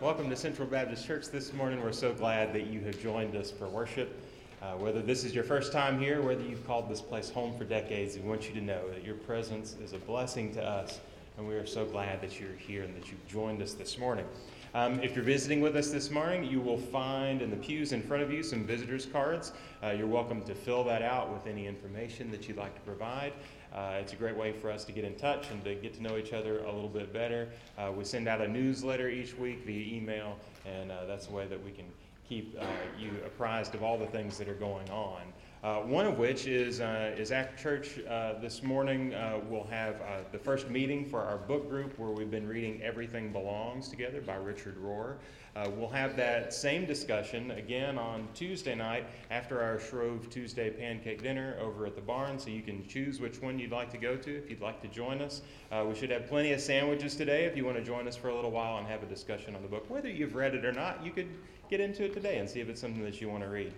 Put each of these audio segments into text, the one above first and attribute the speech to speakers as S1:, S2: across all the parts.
S1: Welcome to Central Baptist Church this morning. We're so glad that you have joined us for worship. Uh, whether this is your first time here, whether you've called this place home for decades, we want you to know that your presence is a blessing to us, and we are so glad that you're here and that you've joined us this morning. Um, if you're visiting with us this morning, you will find in the pews in front of you some visitors cards. Uh, you're welcome to fill that out with any information that you'd like to provide. Uh, it's a great way for us to get in touch and to get to know each other a little bit better. Uh, we send out a newsletter each week via email, and uh, that's a way that we can keep uh, you apprised of all the things that are going on. Uh, one of which is, uh, is after church this morning, we'll have the first meeting for our book group where we've been reading Everything Belongs together by Richard Rohr. Uh, we'll have that same discussion again on Tuesday night after our Shrove Tuesday pancake dinner over at the barn, so you can choose which one you'd like to go to if you'd like to join us. we should have plenty of sandwiches today if you want to join us for a little while and have a discussion on the book. Whether you've read it or not, you could get into it today and see if it's something that you want to read.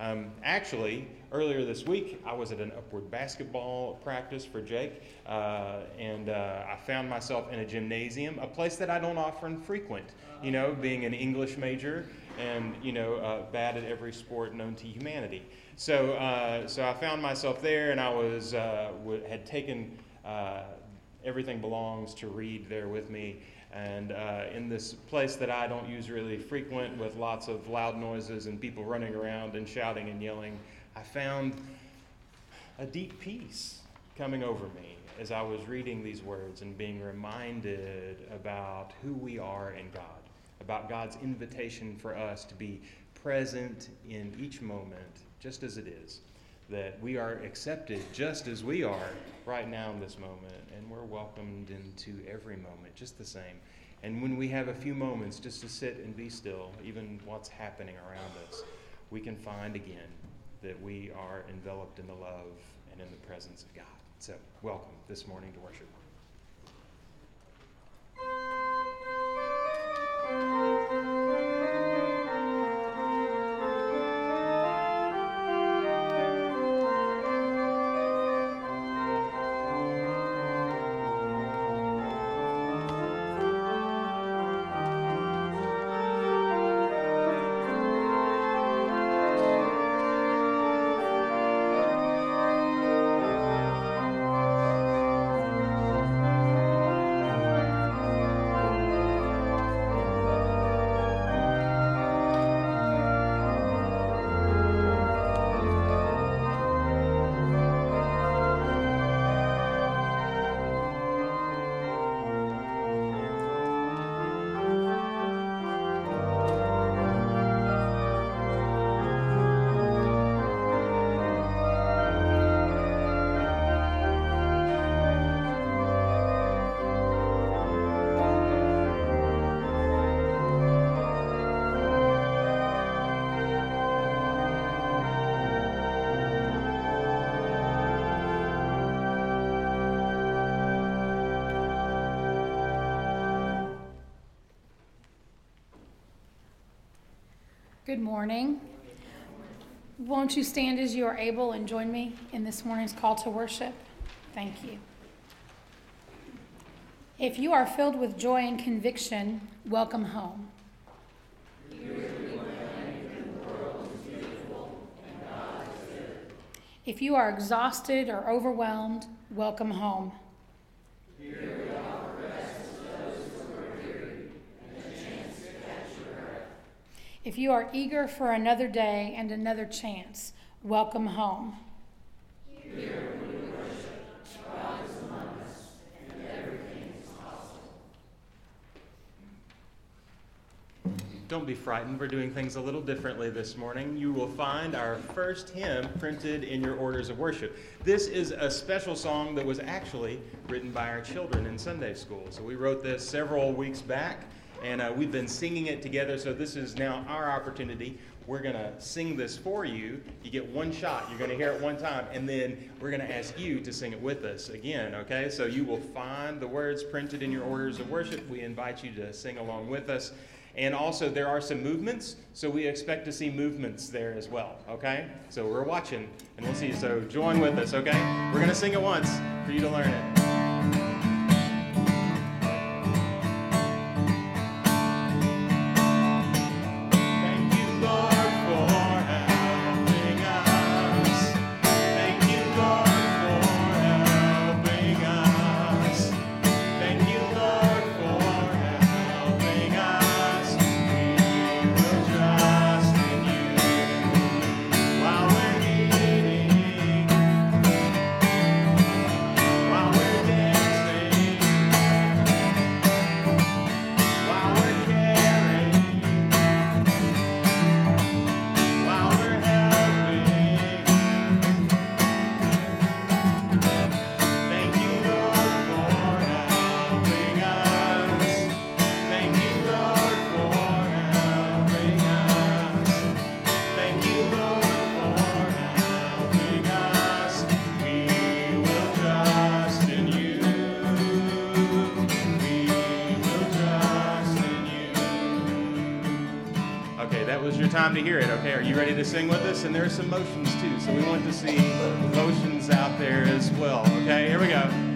S1: Um, actually, earlier this week, I was at an upward basketball practice for Jake, uh, and uh, I found myself in a gymnasium, a place that I don't often frequent. You know, being an English major and you know uh, bad at every sport known to humanity. So, uh, so I found myself there, and I was uh, had taken uh, everything belongs to read there with me and uh, in this place that I don't use really frequent with lots of loud noises and people running around and shouting and yelling, I found a deep peace coming over me as I was reading these words and being reminded about who we are in God, about God's invitation for us to be present in each moment just as it is that we are accepted just as we are right now in this moment, and we're welcomed into every moment just the same. And when we have a few moments just to sit and be still, even what's happening around us, we can find again that we are enveloped in the love and in the presence of God. So, welcome this morning to worship.
S2: Música Good morning. Won't you stand as you are able and join me in this morning's call to worship? Thank you. If you are filled with joy and conviction, welcome home. If you are exhausted or overwhelmed, welcome home. If you are eager for another day and another chance, welcome home.
S1: Don't be frightened. We're doing things a little differently this morning. You will find our first hymn printed in your orders of worship. This is a special song that was actually written by our children in Sunday school. So we wrote this several weeks back and uh, we've been singing it together. So this is now our opportunity. We're to sing this for you. You get one shot. You're to hear it one time, and then we're to ask you to sing it with us again, okay? So you will find the words printed in your orders of worship. We invite you to sing along with us. And also, there are some movements, so we expect to see movements there as well, okay? So we're watching, and we'll see. So join with us, okay? We're to sing it once for you to learn it. Time to hear it, okay? Are you ready to sing with us? And there are some motions too, so we want to see motions out there as well, okay? Here we go.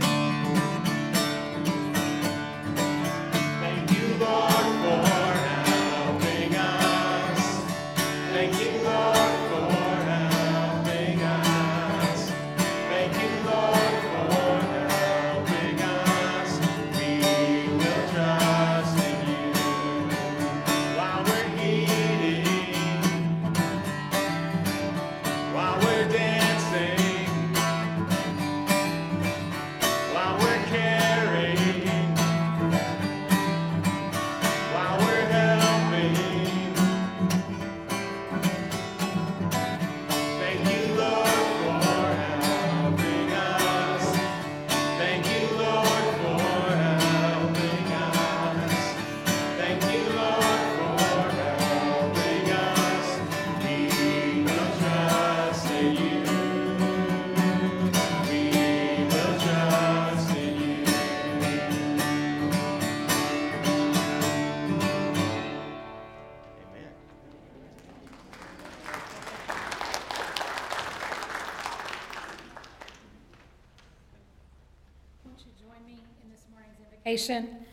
S1: In
S2: this morning's invocation?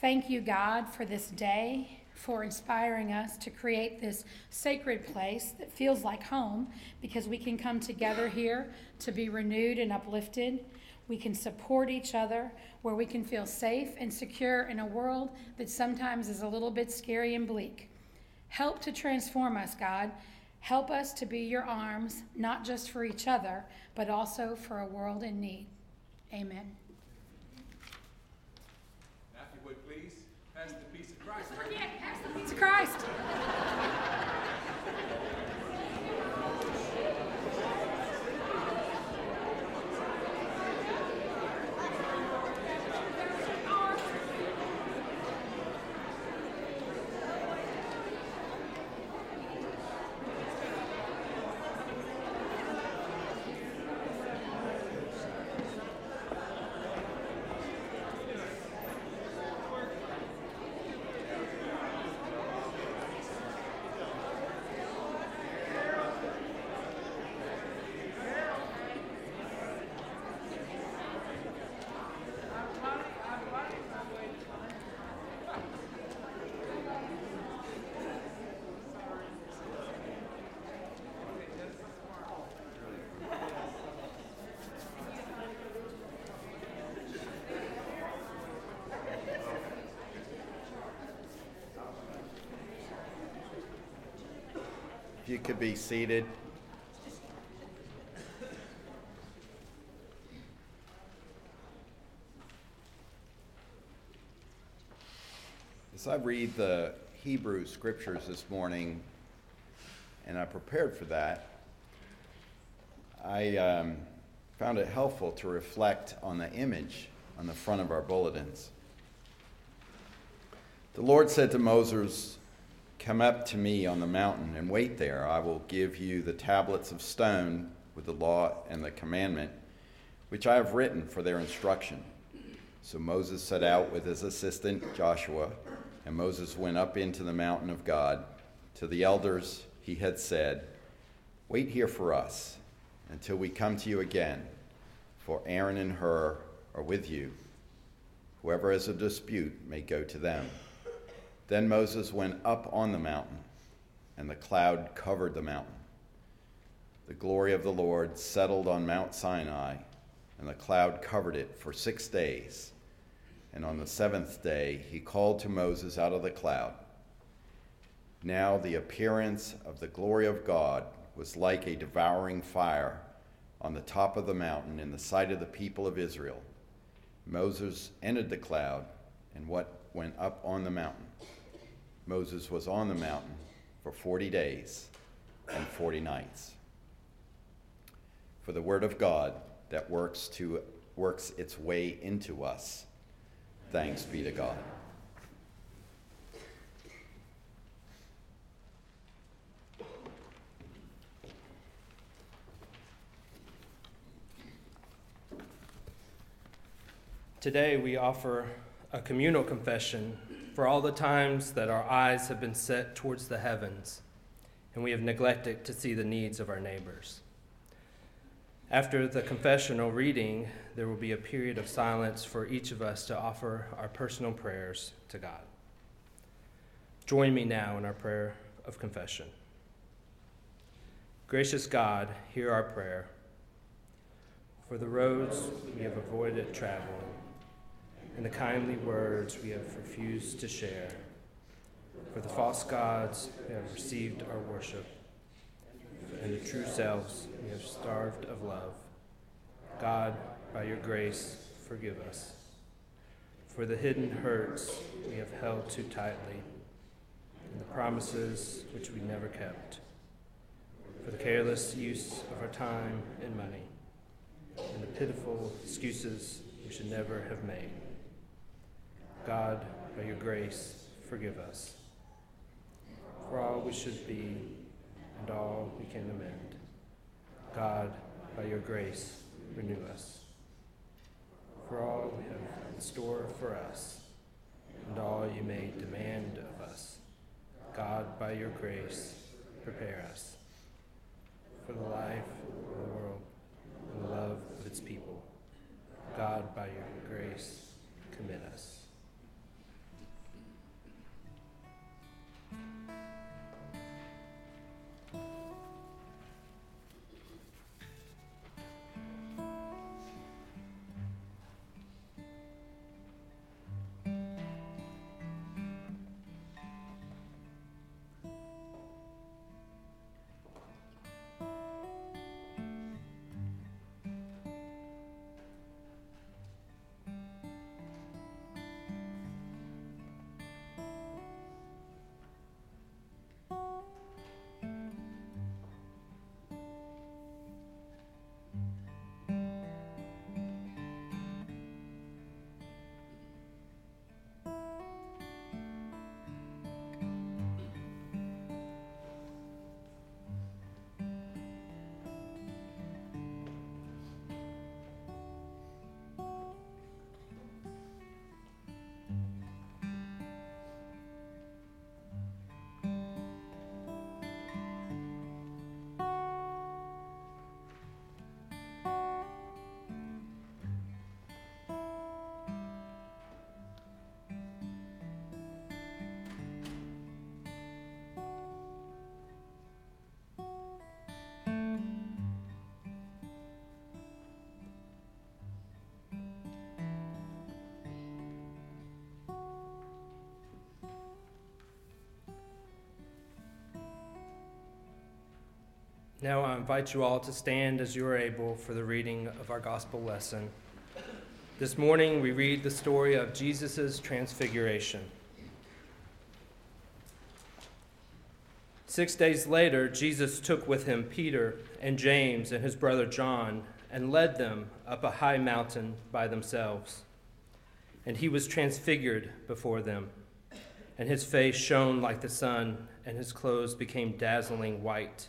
S2: Thank you, God, for this day, for inspiring us to create this sacred place that feels like home because we can come together here to be renewed and uplifted. We can support each other where we can feel safe and secure in a world that sometimes is a little bit scary and bleak. Help to transform us, God. Help us to be your arms, not just for each other, but also for a world in need. Amen.
S3: Now, if you would please, pass the peace of Christ.
S2: Forget, pass the peace of Christ.
S4: You could be seated. As I read the Hebrew scriptures this morning, and I prepared for that, I um, found it helpful to reflect on the image on the front of our bulletins. The Lord said to Moses, Come up to me on the mountain and wait there. I will give you the tablets of stone with the law and the commandment, which I have written for their instruction. So Moses set out with his assistant Joshua, and Moses went up into the mountain of God. To the elders he had said, Wait here for us until we come to you again, for Aaron and Hur are with you. Whoever has a dispute may go to them. Then Moses went up on the mountain, and the cloud covered the mountain. The glory of the Lord settled on Mount Sinai, and the cloud covered it for six days. And on the seventh day, he called to Moses out of the cloud. Now the appearance of the glory of God was like a devouring fire on the top of the mountain in the sight of the people of Israel. Moses entered the cloud and what went up on the mountain. Moses was on the mountain for 40 days and 40 nights. For the word of God that works to works its way into us. Thanks be to God.
S5: Today, we offer a communal confession for all the times that our eyes have been set towards the heavens and we have neglected to see the needs of our neighbors. After the confessional reading, there will be a period of silence for each of us to offer our personal prayers to God. Join me now in our prayer of confession. Gracious God, hear our prayer. For the roads we have avoided traveling, and the kindly words we have refused to share, for the false gods we have received our worship and the true selves we have starved of love. God, by your grace, forgive us. For the hidden hurts we have held too tightly, and the promises which we never kept. For the careless use of our time and money, and the pitiful excuses we should never have made. God, by your grace, forgive us. For all we should be and all we can amend. God, by your grace, renew us. For all we have in store for us, and all you may demand of us, God, by your grace, prepare us for the life of the world and the love of its people. God, by your grace, commit us. Now I invite you all to stand as you are able for the reading of our gospel lesson. This morning we read the story of Jesus' transfiguration. Six days later, Jesus took with him Peter and James and his brother John and led them up a high mountain by themselves. And he was transfigured before them, and his face shone like the sun, and his clothes became dazzling white.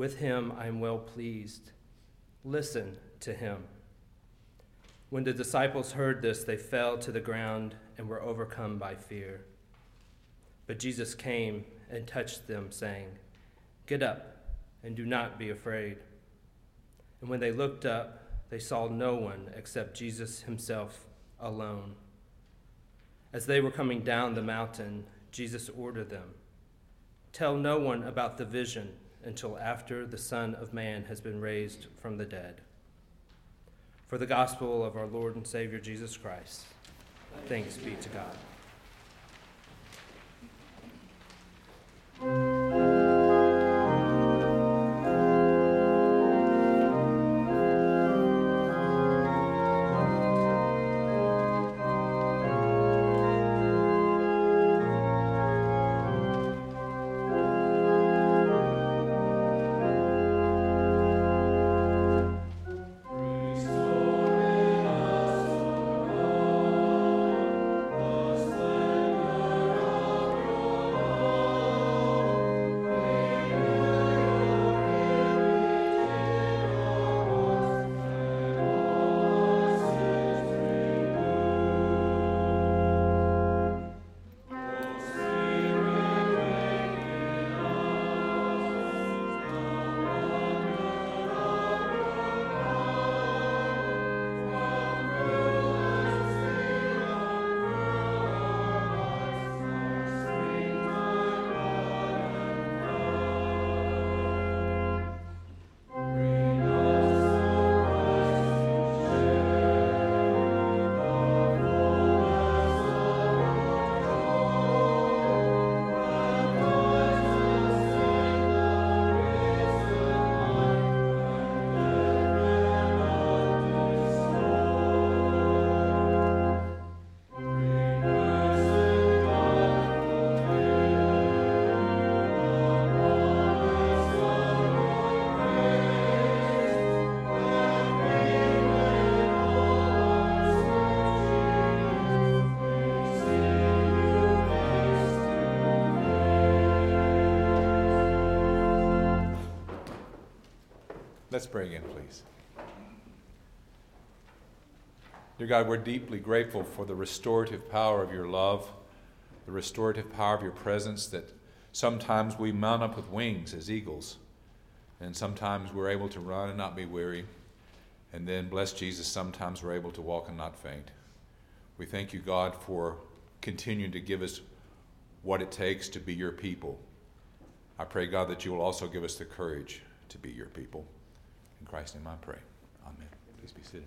S5: with him I am well pleased. Listen to him. When the disciples heard this, they fell to the ground and were overcome by fear. But Jesus came and touched them, saying, Get up and do not be afraid. And when they looked up, they saw no one except Jesus himself alone. As they were coming down the mountain, Jesus ordered them Tell no one about the vision until after the Son of Man has been raised from the dead. For the gospel of our Lord and Savior Jesus Christ, thanks be to God.
S3: Let's pray again, please. Dear God, we're deeply grateful for the restorative power of your love, the restorative power of your presence, that sometimes we mount up with wings as eagles, and sometimes we're able to run and not be weary. And then, bless Jesus, sometimes we're able to walk and not faint. We thank you, God, for continuing to give us what it takes to be your people. I pray, God, that you will also give us the courage to be your people. In Christ's name I pray. Amen. Please be seated.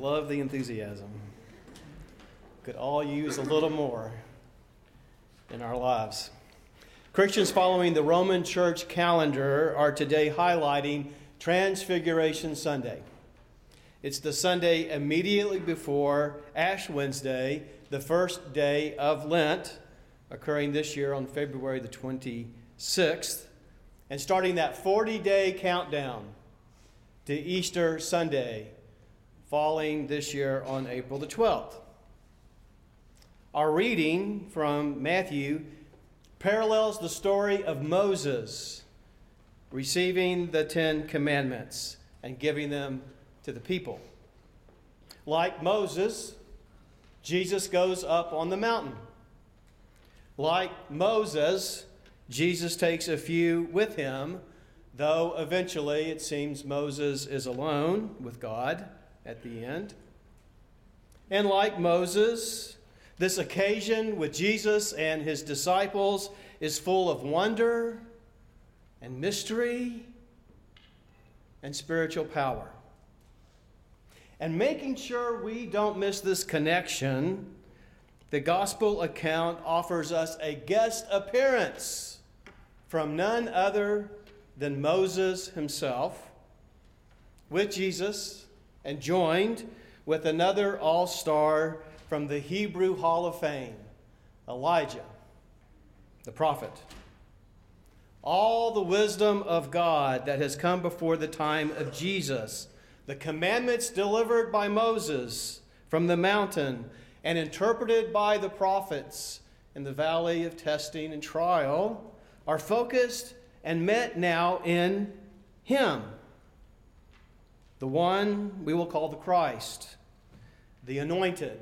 S6: Love the enthusiasm. Could all use a little more in our lives. Christians following the Roman Church calendar are today highlighting Transfiguration Sunday. It's the Sunday immediately before Ash Wednesday, the first day of Lent, occurring this year on February the 26th, and starting that 40 day countdown to Easter Sunday, falling this year on April the 12th. Our reading from Matthew parallels the story of Moses receiving the Ten Commandments and giving them to the people. Like Moses, Jesus goes up on the mountain. Like Moses, Jesus takes a few with him, though eventually it seems Moses is alone with God at the end. And like Moses, this occasion with Jesus and his disciples is full of wonder and mystery and spiritual power. And making sure we don't miss this connection, the gospel account offers us a guest appearance from none other than Moses himself with Jesus and joined with another all star from the Hebrew Hall of Fame, Elijah, the prophet. All the wisdom of God that has come before the time of Jesus, the commandments delivered by Moses from the mountain and interpreted by the prophets in the valley of testing and trial, are focused and met now in Him, the one we will call the Christ, the anointed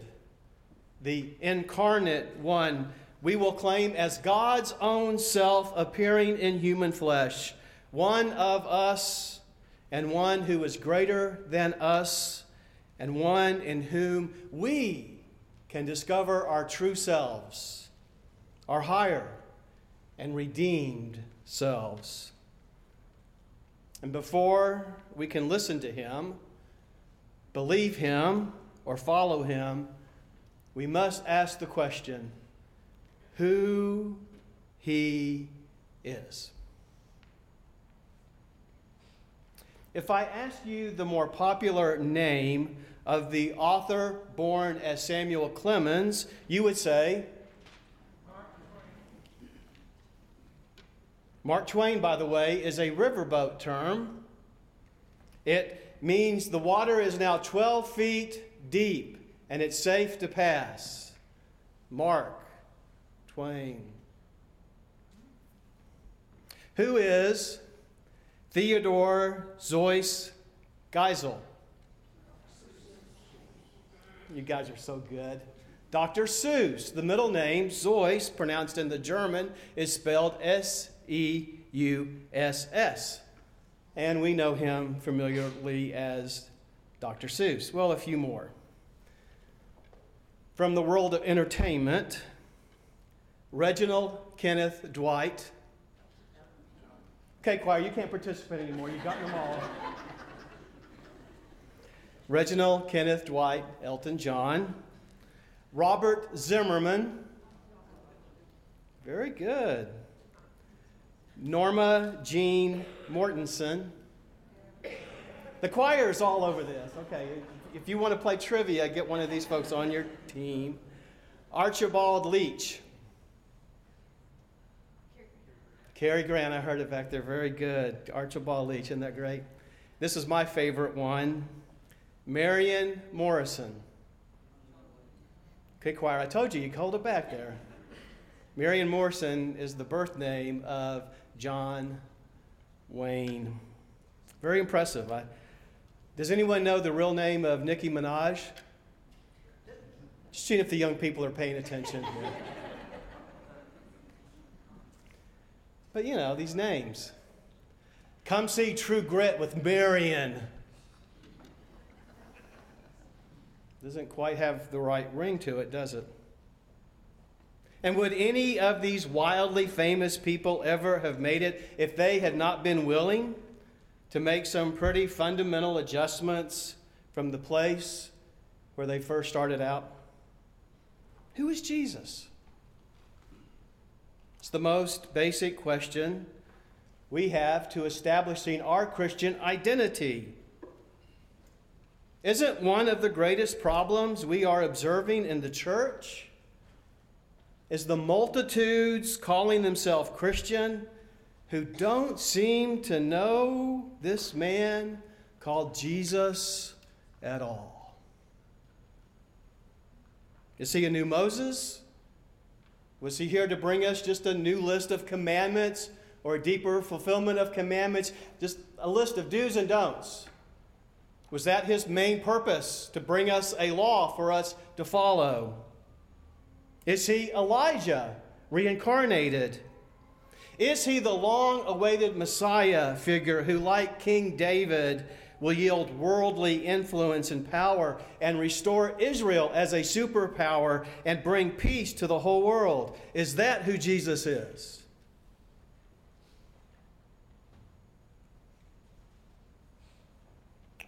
S6: the incarnate one, we will claim as God's own self appearing in human flesh, one of us and one who is greater than us, and one in whom we can discover our true selves, our higher and redeemed selves. And before we can listen to him, believe him, or follow him, we must ask the question who he is. If I ask you the more popular name of the author born as Samuel Clemens, you would say, Mark Twain, by the way, is a riverboat term. It means the water is now 12 feet deep and it's safe to pass. Mark Twain. Who is Theodore Zois Geisel? You guys are so good. Dr. Seuss, the middle name, Zois, pronounced in the German, is spelled S E U S S. And we know him familiarly as Dr. Seuss. Well, a few more from the world of entertainment Reginald Kenneth Dwight. Okay, choir, you can't participate anymore. You've gotten them all. Reginald Kenneth Dwight, Elton John. Robert Zimmerman. Very good. Norma Jean Mortensen. The choir is all over this. Okay, if you want to play trivia, get one of these folks on your team. Archibald Leach. Cary Grant, I heard it back there. Very good. Archibald Leach, isn't that great? This is my favorite one. Marion Morrison. Okay, choir, I told you, you hold it back there. Marion Morrison is the birth name of John Wayne. Very impressive. I, does anyone know the real name of Nicki Minaj? Just seeing if the young people are paying attention. but you know, these names. Come see True Grit with Marion. Doesn't quite have the right ring to it, does it? And would any of these wildly famous people ever have made it if they had not been willing? to make some pretty fundamental adjustments from the place where they first started out? Who is Jesus? It's the most basic question we have to establishing our Christian identity. Isn't one of the greatest problems we are observing in the church is the multitudes calling themselves Christian who don't seem to know this man called Jesus at all. Is he a new Moses? Was he here to bring us just a new list of commandments or a deeper fulfillment of commandments? Just a list of do's and don'ts? Was that his main purpose, to bring us a law for us to follow? Is he Elijah, reincarnated? Is he the long awaited Messiah figure who, like King David, will yield worldly influence and power and restore Israel as a superpower and bring peace to the whole world? Is that who Jesus is?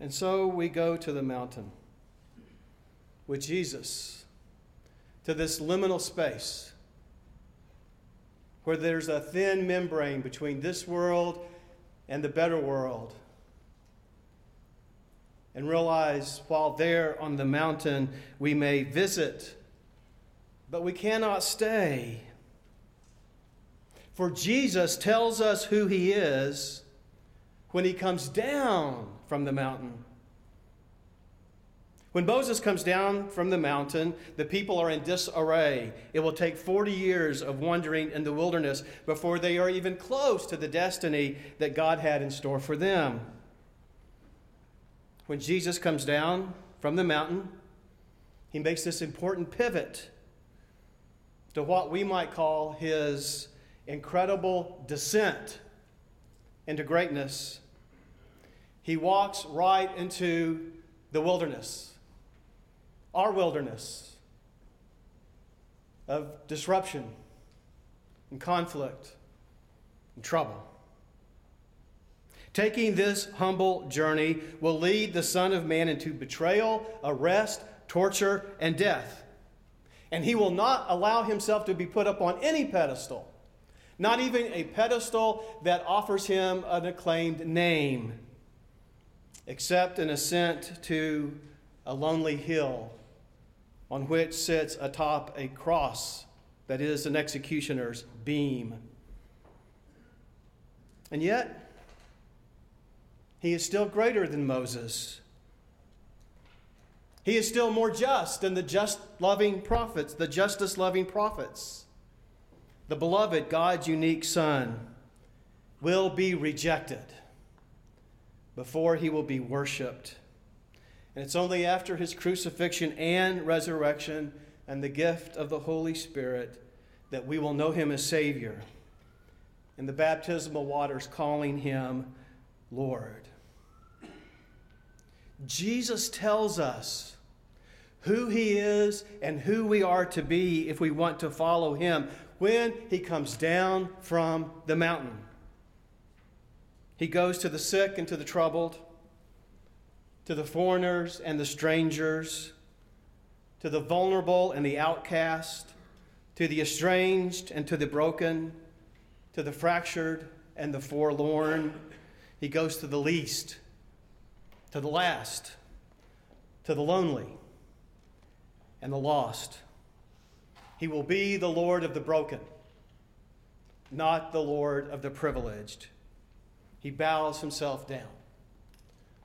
S6: And so we go to the mountain with Jesus, to this liminal space where there's a thin membrane between this world and the better world. And realize while there on the mountain we may visit, but we cannot stay. For Jesus tells us who he is when he comes down from the mountain. When Moses comes down from the mountain, the people are in disarray. It will take 40 years of wandering in the wilderness before they are even close to the destiny that God had in store for them. When Jesus comes down from the mountain, he makes this important pivot to what we might call his incredible descent into greatness. He walks right into the wilderness our wilderness of disruption and conflict and trouble. Taking this humble journey will lead the Son of Man into betrayal, arrest, torture, and death. And he will not allow himself to be put up on any pedestal, not even a pedestal that offers him an acclaimed name, except an ascent to a lonely hill on which sits atop a cross that is an executioner's beam. And yet, he is still greater than Moses. He is still more just than the just loving prophets, the justice loving prophets. The beloved, God's unique Son, will be rejected before he will be worshiped and it's only after his crucifixion and resurrection and the gift of the Holy Spirit that we will know him as Savior. And the baptismal waters calling him Lord. Jesus tells us who he is and who we are to be if we want to follow him when he comes down from the mountain. He goes to the sick and to the troubled to the foreigners and the strangers, to the vulnerable and the outcast, to the estranged and to the broken, to the fractured and the forlorn. He goes to the least, to the last, to the lonely and the lost. He will be the Lord of the broken, not the Lord of the privileged. He bows himself down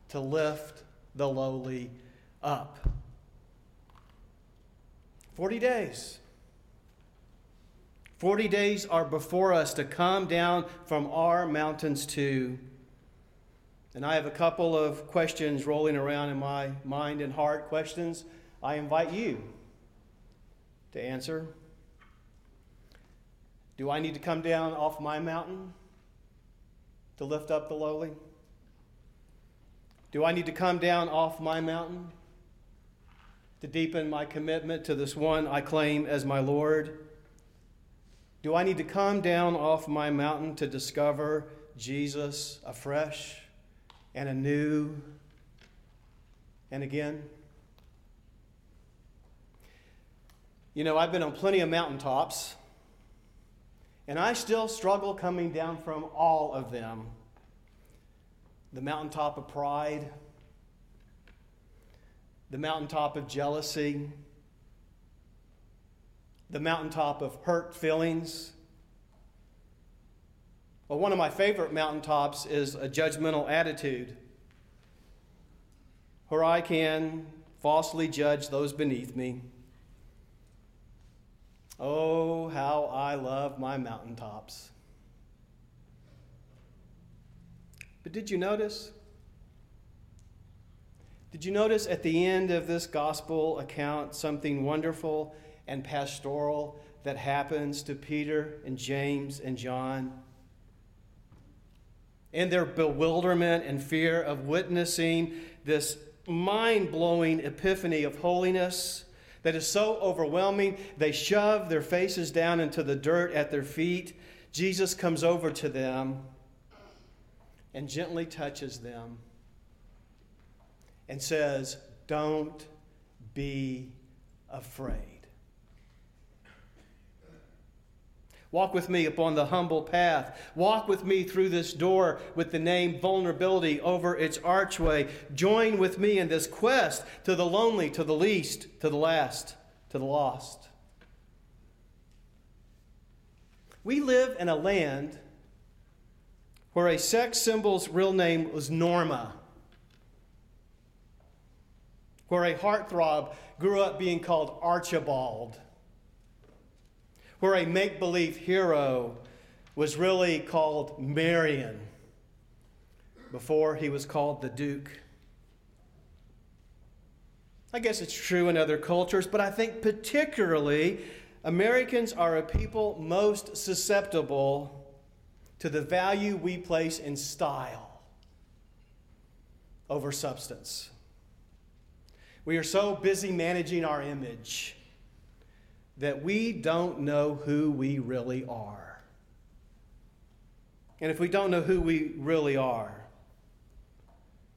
S6: to lift the lowly up. 40 days. 40 days are before us to come down from our mountains too. And I have a couple of questions rolling around in my mind and heart. Questions I invite you to answer. Do I need to come down off my mountain to lift up the lowly? Do I need to come down off my mountain to deepen my commitment to this one I claim as my Lord? Do I need to come down off my mountain to discover Jesus afresh and anew and again? You know, I've been on plenty of mountaintops, and I still struggle coming down from all of them. The mountaintop of pride, the mountaintop of jealousy, the mountaintop of hurt feelings. Well, one of my favorite mountaintops is a judgmental attitude, where I can falsely judge those beneath me. Oh, how I love my mountaintops. But did you notice? Did you notice at the end of this gospel account something wonderful and pastoral that happens to Peter and James and John? In their bewilderment and fear of witnessing this mind blowing epiphany of holiness that is so overwhelming, they shove their faces down into the dirt at their feet. Jesus comes over to them and gently touches them and says, Don't be afraid. Walk with me upon the humble path. Walk with me through this door with the name vulnerability over its archway. Join with me in this quest to the lonely, to the least, to the last, to the lost. We live in a land where a sex symbol's real name was Norma where a heartthrob grew up being called Archibald, where a make believe hero was really called Marion before he was called the Duke. I guess it's true in other cultures, but I think particularly Americans are a people most susceptible to the value we place in style over substance. We are so busy managing our image that we don't know who we really are. And if we don't know who we really are,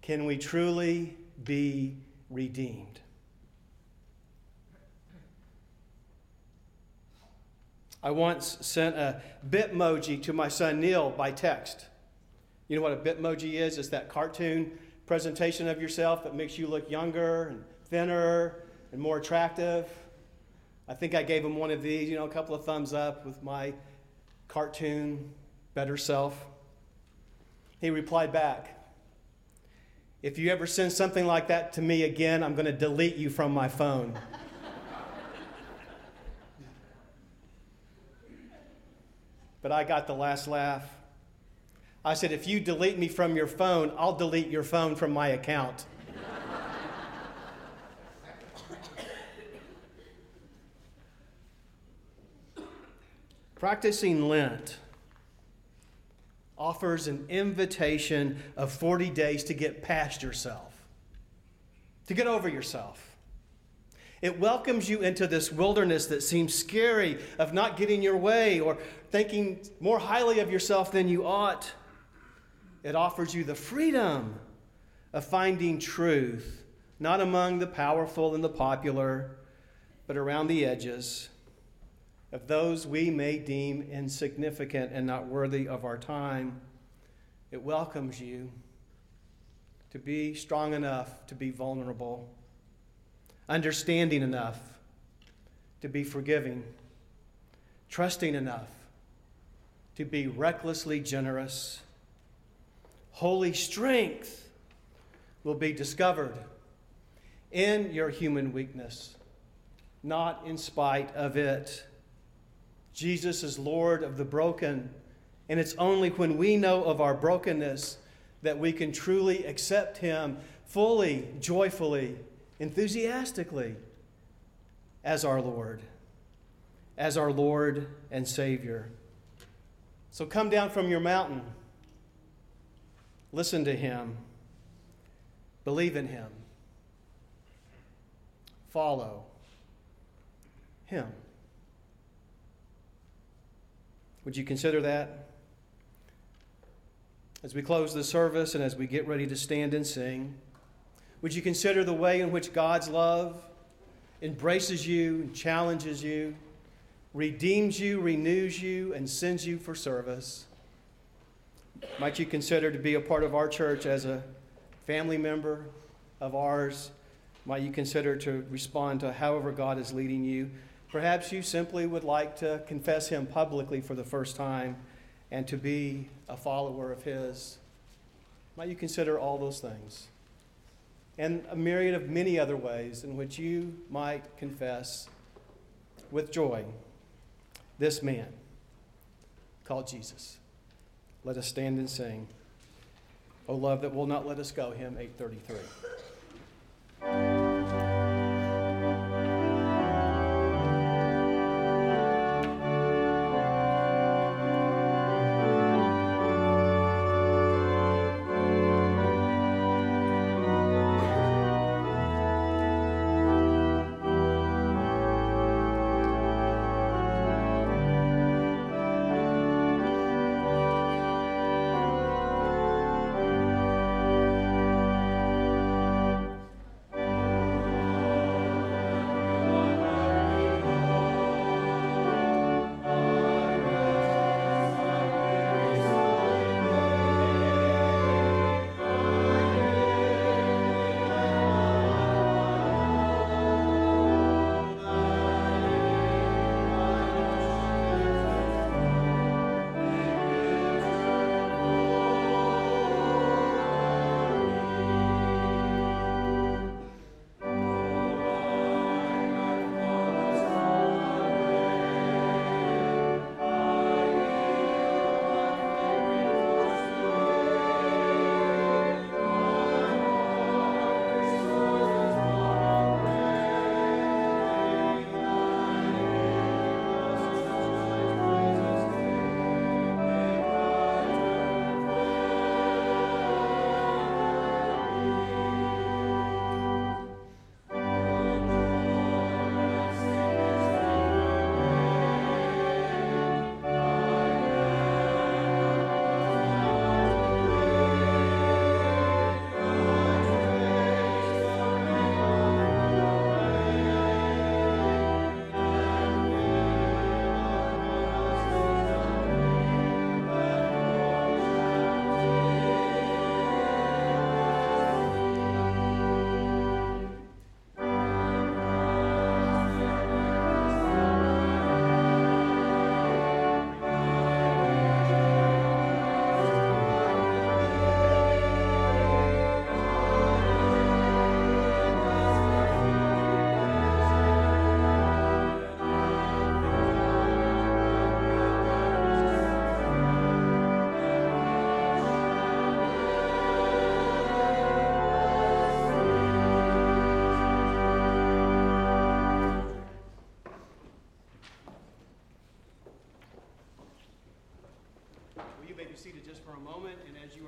S6: can we truly be redeemed? I once sent a Bitmoji to my son Neil by text. You know what a Bitmoji is? It's that cartoon presentation of yourself that makes you look younger and thinner and more attractive. I think I gave him one of these, you know, a couple of thumbs up with my cartoon better self. He replied back, If you ever send something like that to me again, I'm going to delete you from my phone. But I got the last laugh. I said, If you delete me from your phone, I'll delete your phone from my account. Practicing Lent offers an invitation of 40 days to get past yourself, to get over yourself. It welcomes you into this wilderness that seems scary of not getting your way or thinking more highly of yourself than you ought. It offers you the freedom of finding truth, not among the powerful and the popular, but around the edges of those we may deem insignificant and not worthy of our time. It welcomes you to be strong enough to be vulnerable, understanding enough to be forgiving, trusting enough to be recklessly generous. Holy strength will be discovered in your human weakness, not in spite of it. Jesus is Lord of the broken. And it's only when we know of our brokenness that we can truly accept Him fully, joyfully, enthusiastically as our Lord, as our Lord and Savior. So come down from your mountain, listen to Him, believe in Him, follow Him. Would you consider that? As we close the service and as we get ready to stand and sing, would you consider the way in which God's love embraces you, and challenges you, redeems you, renews you, and sends you for service. Might you consider to be a part of our church as a family member of ours? Might you consider to respond to however God is leading you? Perhaps you simply would like to confess Him publicly for the first time and to be a follower of His. Might you consider all those things? And a myriad of many other ways in which you might confess with joy this man called Jesus. Let us stand and sing. O love that will not let us go, hymn 833.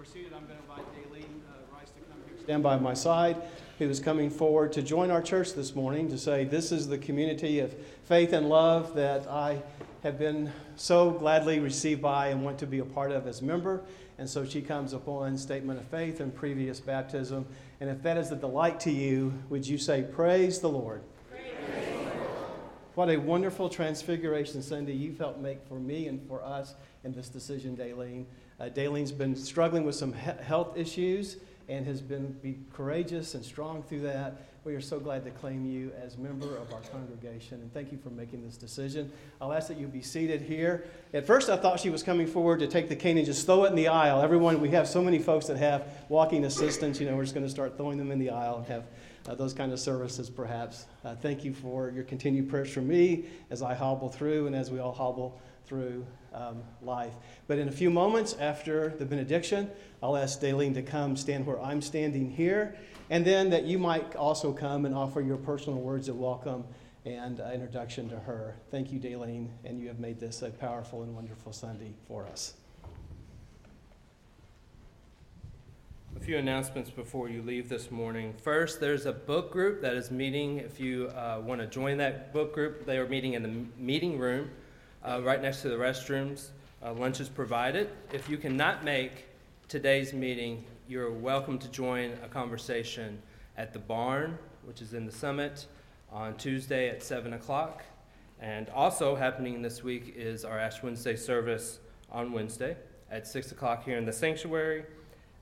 S6: Are seated, I'm going to invite Daleen uh, Rice to come here, stand by my side, who is coming forward to join our church this morning to say, This is the community of faith and love that I have been so gladly received by and want to be a part of as member. And so she comes upon statement of faith and previous baptism. And if that is a delight to you, would you say, Praise the Lord? What a wonderful transfiguration Sunday you've helped make for me and for us in this decision, Daleen. Uh, Daleen's been struggling with some he- health issues and has been be courageous and strong through that. We are so glad to claim you as member of our congregation, and thank you for making this decision. I'll ask that you be seated here. At first, I thought she was coming forward to take the cane and just throw it in the aisle. Everyone, we have so many folks that have walking assistants. You know, we're just going to start throwing them in the aisle and have uh, those kind of services, perhaps. Uh, thank you for your continued prayers for me as I hobble through and as we all hobble through um, life. But in a few moments after the benediction, I'll ask Daleen to come stand where I'm standing here, and then that you might also come and offer your personal words of welcome and uh, introduction to her. Thank you, Daleen, and you have made this a powerful and wonderful Sunday for us.
S5: A few announcements before you leave this morning. First, there's a book group that is meeting. If you uh, want to join that book group, they are meeting in the meeting room uh, right next to the restrooms. Uh, lunch is provided. If you cannot make today's meeting, you're welcome to join a conversation at the barn, which is in the summit, on Tuesday at 7 o'clock. And also happening this week is our Ash Wednesday service on Wednesday at 6 o'clock here in the sanctuary.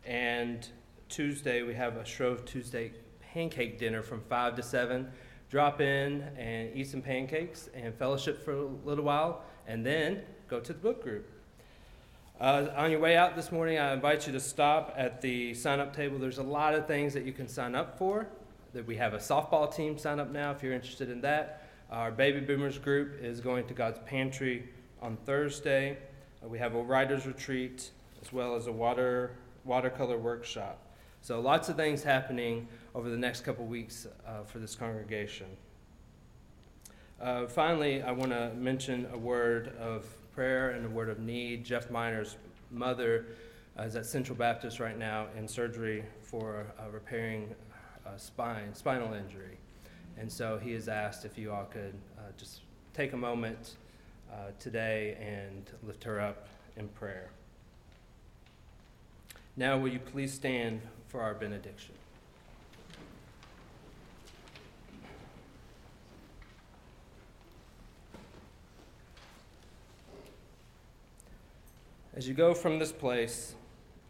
S5: And Tuesday, we have a Shrove Tuesday pancake dinner from 5 to 7. Drop in and eat some pancakes and fellowship for a little while, and then go to the book group. Uh, on your way out this morning, I invite you to stop at the sign up table. There's a lot of things that you can sign up for. That we have a softball team sign up now if you're interested in that. Our baby boomers group is going to God's Pantry on Thursday. Uh, we have a writer's retreat as well as a water watercolor workshop. So lots of things happening over the next couple weeks uh, for this congregation. Uh, finally, I want to mention a word of prayer and a word of need. Jeff Miner's mother uh, is at Central Baptist right now in surgery for uh, repairing a spine, spinal injury. And so he has asked if you all could uh, just take a moment uh, today and lift her up in prayer. Now, will you please stand for our benediction? As you go from this place,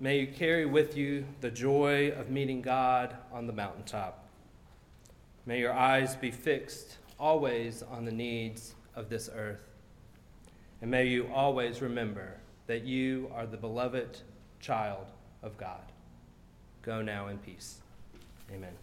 S5: may you carry with you the joy of meeting God on the mountaintop. May your eyes be fixed always on the needs of this earth. And may you always remember that you are the beloved child of God. Go now in peace. Amen.